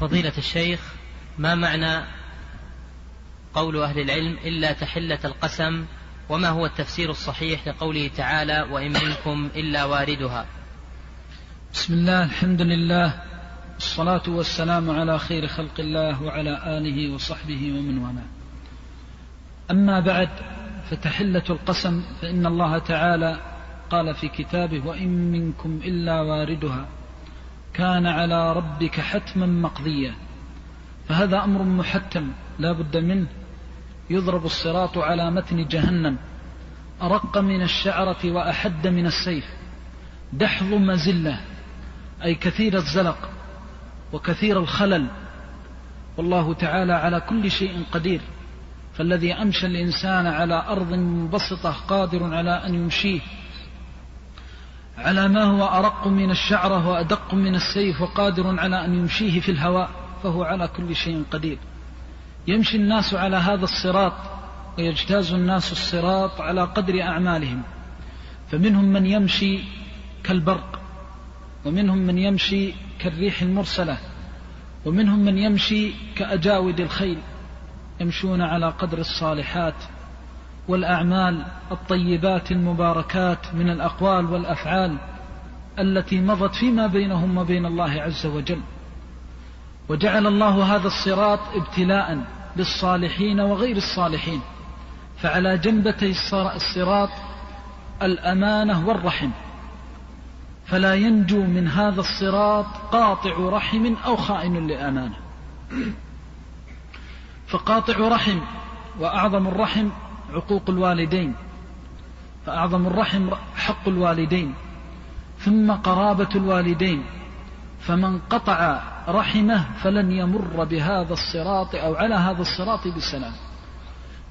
فضيلة الشيخ ما معنى قول أهل العلم إلا تحلة القسم وما هو التفسير الصحيح لقوله تعالى وإن منكم إلا واردها؟ بسم الله الحمد لله الصلاة والسلام على خير خلق الله وعلى آله وصحبه ومن والاه. أما بعد فتحلة القسم فإن الله تعالى قال في كتابه وإن منكم إلا واردها. كان على ربك حتما مقضيا. فهذا أمر محتم لا بد منه. يضرب الصراط على متن جهنم. أرق من الشعرة وأحد من السيف. دحض مزلة أي كثير الزلق وكثير الخلل. والله تعالى على كل شيء قدير. فالذي أمشى الإنسان على أرض منبسطة قادر على أن يمشيه. على ما هو أرق من الشعرة وأدق من السيف وقادر على أن يمشيه في الهواء فهو على كل شيء قدير. يمشي الناس على هذا الصراط ويجتاز الناس الصراط على قدر أعمالهم. فمنهم من يمشي كالبرق ومنهم من يمشي كالريح المرسلة ومنهم من يمشي كأجاود الخيل يمشون على قدر الصالحات. والأعمال الطيبات المباركات من الأقوال والأفعال التي مضت فيما بينهم وبين الله عز وجل. وجعل الله هذا الصراط ابتلاء للصالحين وغير الصالحين. فعلى جنبتي الصراط الأمانة والرحم. فلا ينجو من هذا الصراط قاطع رحم أو خائن لأمانة فقاطع رحم وأعظم الرحم عقوق الوالدين فأعظم الرحم حق الوالدين ثم قرابة الوالدين فمن قطع رحمه فلن يمر بهذا الصراط أو على هذا الصراط بسلام.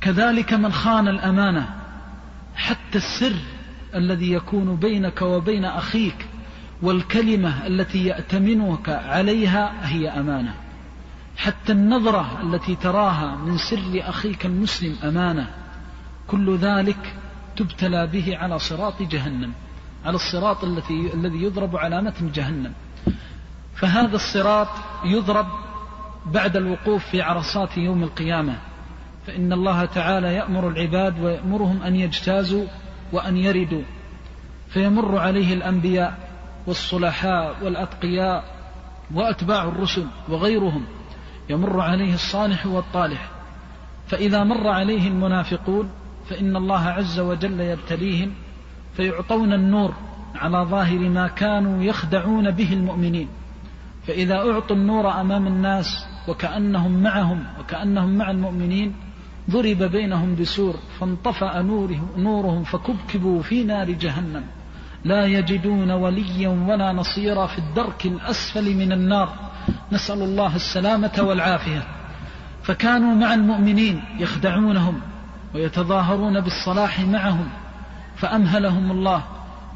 كذلك من خان الأمانة حتى السر الذي يكون بينك وبين أخيك والكلمة التي يأتمنك عليها هي أمانة. حتى النظرة التي تراها من سر أخيك المسلم أمانة. كل ذلك تبتلى به على صراط جهنم على الصراط الذي الذي يضرب على متن جهنم. فهذا الصراط يضرب بعد الوقوف في عرصات يوم القيامة. فإن الله تعالى يأمر العباد ويأمرهم أن يجتازوا وأن يردوا. فيمر عليه الأنبياء والصلحاء والأتقياء وأتباع الرسل وغيرهم. يمر عليه الصالح والطالح. فإذا مر عليه المنافقون فإن الله عز وجل يبتليهم فيعطون النور على ظاهر ما كانوا يخدعون به المؤمنين. فإذا أعطوا النور أمام الناس وكأنهم معهم وكأنهم مع المؤمنين ضرب بينهم بسور فانطفأ نوره نورهم فكبكبوا في نار جهنم. لا يجدون وليا ولا نصيرا في الدرك الأسفل من النار. نسأل الله السلامة والعافية. فكانوا مع المؤمنين يخدعونهم ويتظاهرون بالصلاح معهم فأمهلهم الله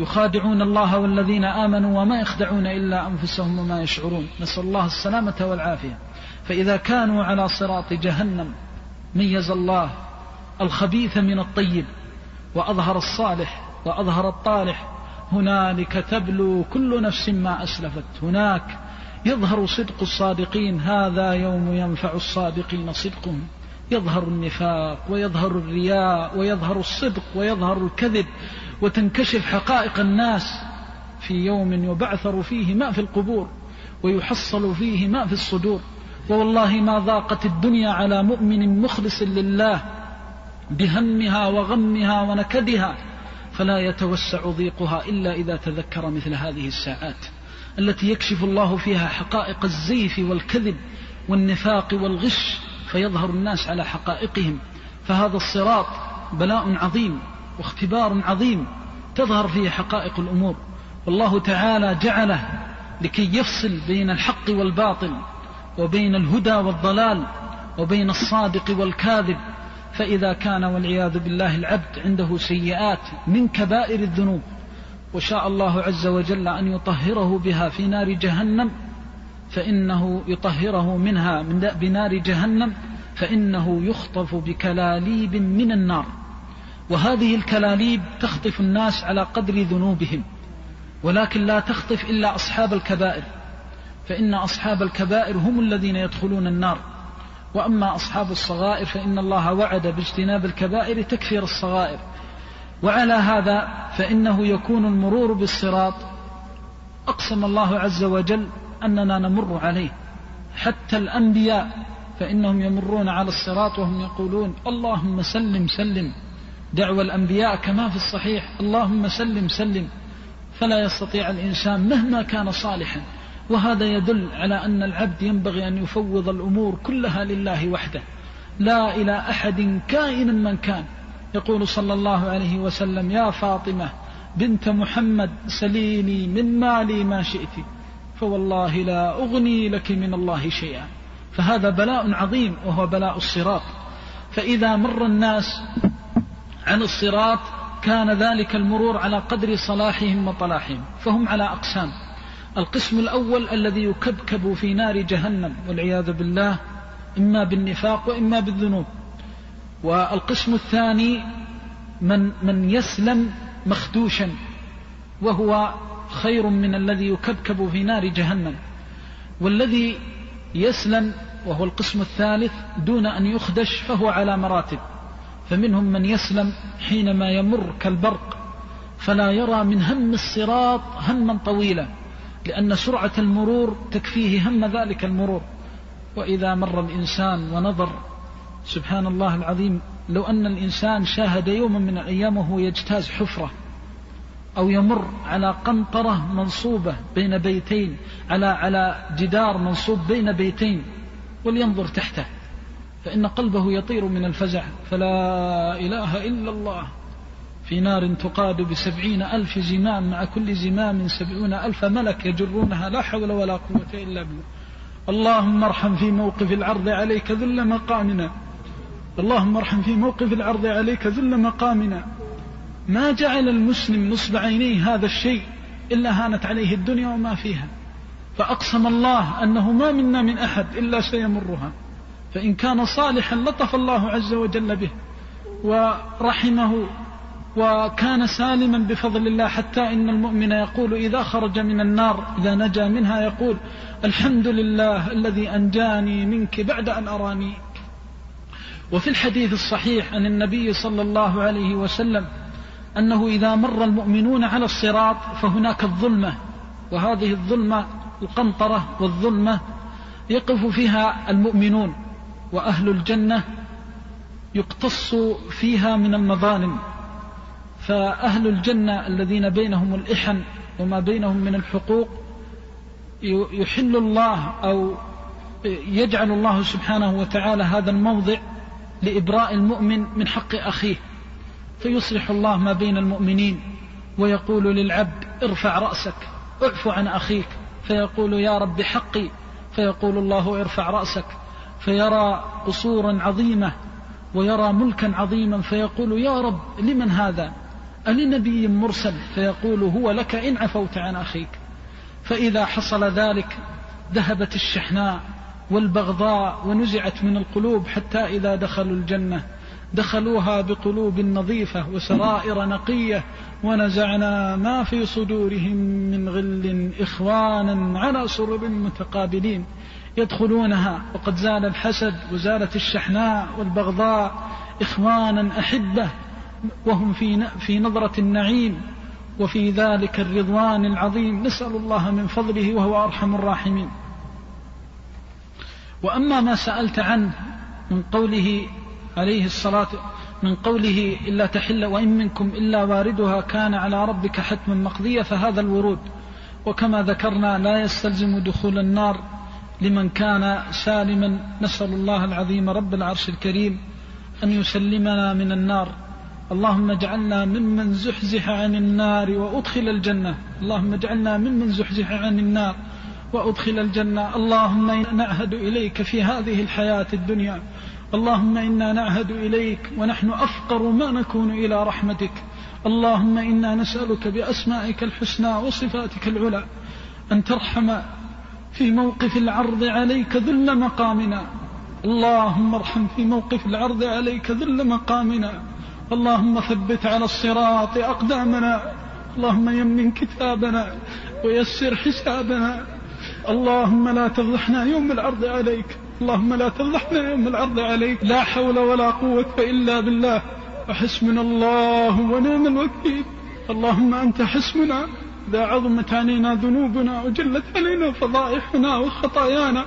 يخادعون الله والذين آمنوا وما يخدعون إلا أنفسهم وما يشعرون. نسأل الله السلامة والعافية. فإذا كانوا على صراط جهنم ميز الله الخبيث من الطيب وأظهر الصالح وأظهر الطالح هنالك تبلو كل نفس ما أسلفت. هناك يظهر صدق الصادقين هذا يوم ينفع الصادقين صدقهم. يظهر النفاق ويظهر الرياء ويظهر الصدق ويظهر الكذب وتنكشف حقائق الناس في يوم يبعثر فيه ما في القبور ويحصل فيه ما في الصدور. ووالله ما ضاقت الدنيا على مؤمن مخلص لله بهمها وغمها ونكدها فلا يتوسع ضيقها إلا إذا تذكر مثل هذه الساعات التي يكشف الله فيها حقائق الزيف والكذب والنفاق والغش فيظهر الناس على حقائقهم. فهذا الصراط بلاء عظيم واختبار عظيم تظهر فيه حقائق الأمور. والله تعالى جعله لكي يفصل بين الحق والباطل وبين الهدى والضلال وبين الصادق والكاذب. فإذا كان والعياذ بالله العبد عنده سيئات من كبائر الذنوب وشاء الله عز وجل أن يطهره بها في نار جهنم فإنه يطهره منها من بنار جهنم فإنه يخطف بكلاليب من النار. وهذه الكلاليب تخطف الناس على قدر ذنوبهم ولكن لا تخطف إلا أصحاب الكبائر. فإن أصحاب الكبائر هم الذين يدخلون النار. وأما أصحاب الصغائر فإن الله وعد باجتناب الكبائر تكفير الصغائر. وعلى هذا فإنه يكون المرور بالصراط. أقسم الله عز وجل أننا نمر عليه. حتى الأنبياء فإنهم يمرون على الصراط وهم يقولون اللهم سلم سلم. دعوى الأنبياء كما في الصحيح اللهم سلم سلم. فلا يستطيع الإنسان مهما كان صالحا. وهذا يدل على أن العبد ينبغي أن يفوض الأمور كلها لله وحده. لا إلى أحد كائنا من كان. يقول صلى الله عليه وسلم يا فاطمة بنت محمد سليني من مالي ما شئت. فوالله لا أغني لك من الله شيئا. فهذا بلاء عظيم وهو بلاء الصراط. فإذا مر الناس عن الصراط كان ذلك المرور على قدر صلاحهم وطلاحهم. فهم على أقسام. القسم الأول الذي يكبكب في نار جهنم والعياذ بالله إما بالنفاق وإما بالذنوب. والقسم الثاني من من يسلم مخدوشا وهو خير من الذي يكبكب في نار جهنم. والذي يسلم وهو القسم الثالث دون أن يخدش فهو على مراتب. فمنهم من يسلم حينما يمر كالبرق فلا يرى من هم الصراط هما طويلا لأن سرعة المرور تكفيه هم ذلك المرور. وإذا مر الإنسان ونظر سبحان الله العظيم لو أن الإنسان شاهد يوما من الأيام وهو يجتاز حفرة أو يمر على قنطرة منصوبة بين بيتين على على جدار منصوب بين بيتين ولينظر تحته فإن قلبه يطير من الفزع فلا إله إلا الله. في نار تقاد بسبعين ألف زمام مع كل زمام سبعون ألف ملك يجرونها لا حول ولا قوة إلا بالله. اللهم ارحم في موقف العرض عليك ذل مقامنا. اللهم ارحم في موقف العرض عليك ذل مقامنا. ما جعل المسلم نصب عينيه هذا الشيء إلا هانت عليه الدنيا وما فيها. فأقسم الله أنه ما منا من أحد إلا سيمرها. فإن كان صالحا لطف الله عز وجل به ورحمه وكان سالما بفضل الله حتى إن المؤمن يقول إذا خرج من النار إذا نجا منها يقول الحمد لله الذي أنجاني منك بعد أن أراني. وفي الحديث الصحيح عن النبي صلى الله عليه وسلم أنه إذا مر المؤمنون على الصراط فهناك الظلمة وهذه الظلمة القنطرة والظلمة يقف فيها المؤمنون وأهل الجنة يقتص فيها من المظالم. فأهل الجنة الذين بينهم الإحن وما بينهم من الحقوق يحل الله أو يجعل الله سبحانه وتعالى هذا الموضع لإبراء المؤمن من حق أخيه. فيصلح الله ما بين المؤمنين ويقول للعبد ارفع رأسك اعف عن أخيك فيقول يا رب حقي فيقول الله ارفع رأسك فيرى قصورا عظيمة ويرى ملكا عظيما فيقول يا رب لمن هذا؟ ألنبي مرسل؟ فيقول هو لك إن عفوت عن أخيك. فإذا حصل ذلك ذهبت الشحناء والبغضاء ونزعت من القلوب حتى إذا دخلوا الجنة. دخلوها بقلوب نظيفة وسرائر نقية ونزعنا ما في صدورهم من غل إخوانا على سرر متقابلين. يدخلونها وقد زال الحسد وزالت الشحناء والبغضاء إخوانا أحبة وهم في في نظرة النعيم. وفي ذلك الرضوان العظيم. نسأل الله من فضله وهو أرحم الراحمين. وأما ما سألت عنه من قوله عليه الصلاة من قوله إلا تحل وإن منكم إلا واردها كان على ربك حتما مقضية فهذا الورود. وكما ذكرنا لا يستلزم دخول النار لمن كان سالما. نسأل الله العظيم رب العرش الكريم أن يسلمنا من النار. اللهم اجعلنا ممن زحزح عن النار وأدخل الجنة. اللهم اجعلنا ممن زحزح عن النار وأدخل الجنة. اللهم نعهد إليك في هذه الحياة الدنيا. اللهم إنا نعهد إليك ونحن أفقر ما نكون إلى رحمتك. اللهم إنا نسألك بأسمائك الحسنى وصفاتك العلى أن ترحم في موقف العرض عليك ذل مقامنا. اللهم ارحم في موقف العرض عليك ذل مقامنا. اللهم ثبت على الصراط أقدامنا. اللهم يمن كتابنا ويسر حسابنا. اللهم لا تفضحنا يوم العرض عليك. اللهم لا تفضحنا يوم العرض عليك. لا حول ولا قوة إلا بالله. وحسبنا الله ونعم الوكيل. اللهم أنت حسبنا. إذا عظمت علينا ذنوبنا وجلت علينا فضائحنا وخطايانا.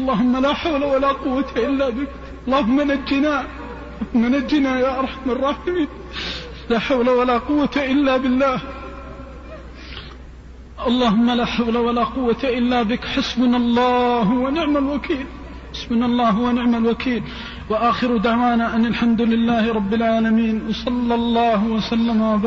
اللهم لا حول ولا قوة إلا بك. اللهم نجنا. نجنا يا أرحم الراحمين. لا حول ولا قوة إلا بالله. اللهم لا حول ولا قوة إلا بك. حسبنا الله ونعم الوكيل. حسبنا الله ونعم الوكيل. وآخر دعوانا أن الحمد لله رب العالمين. وصلى الله وسلم وبارك.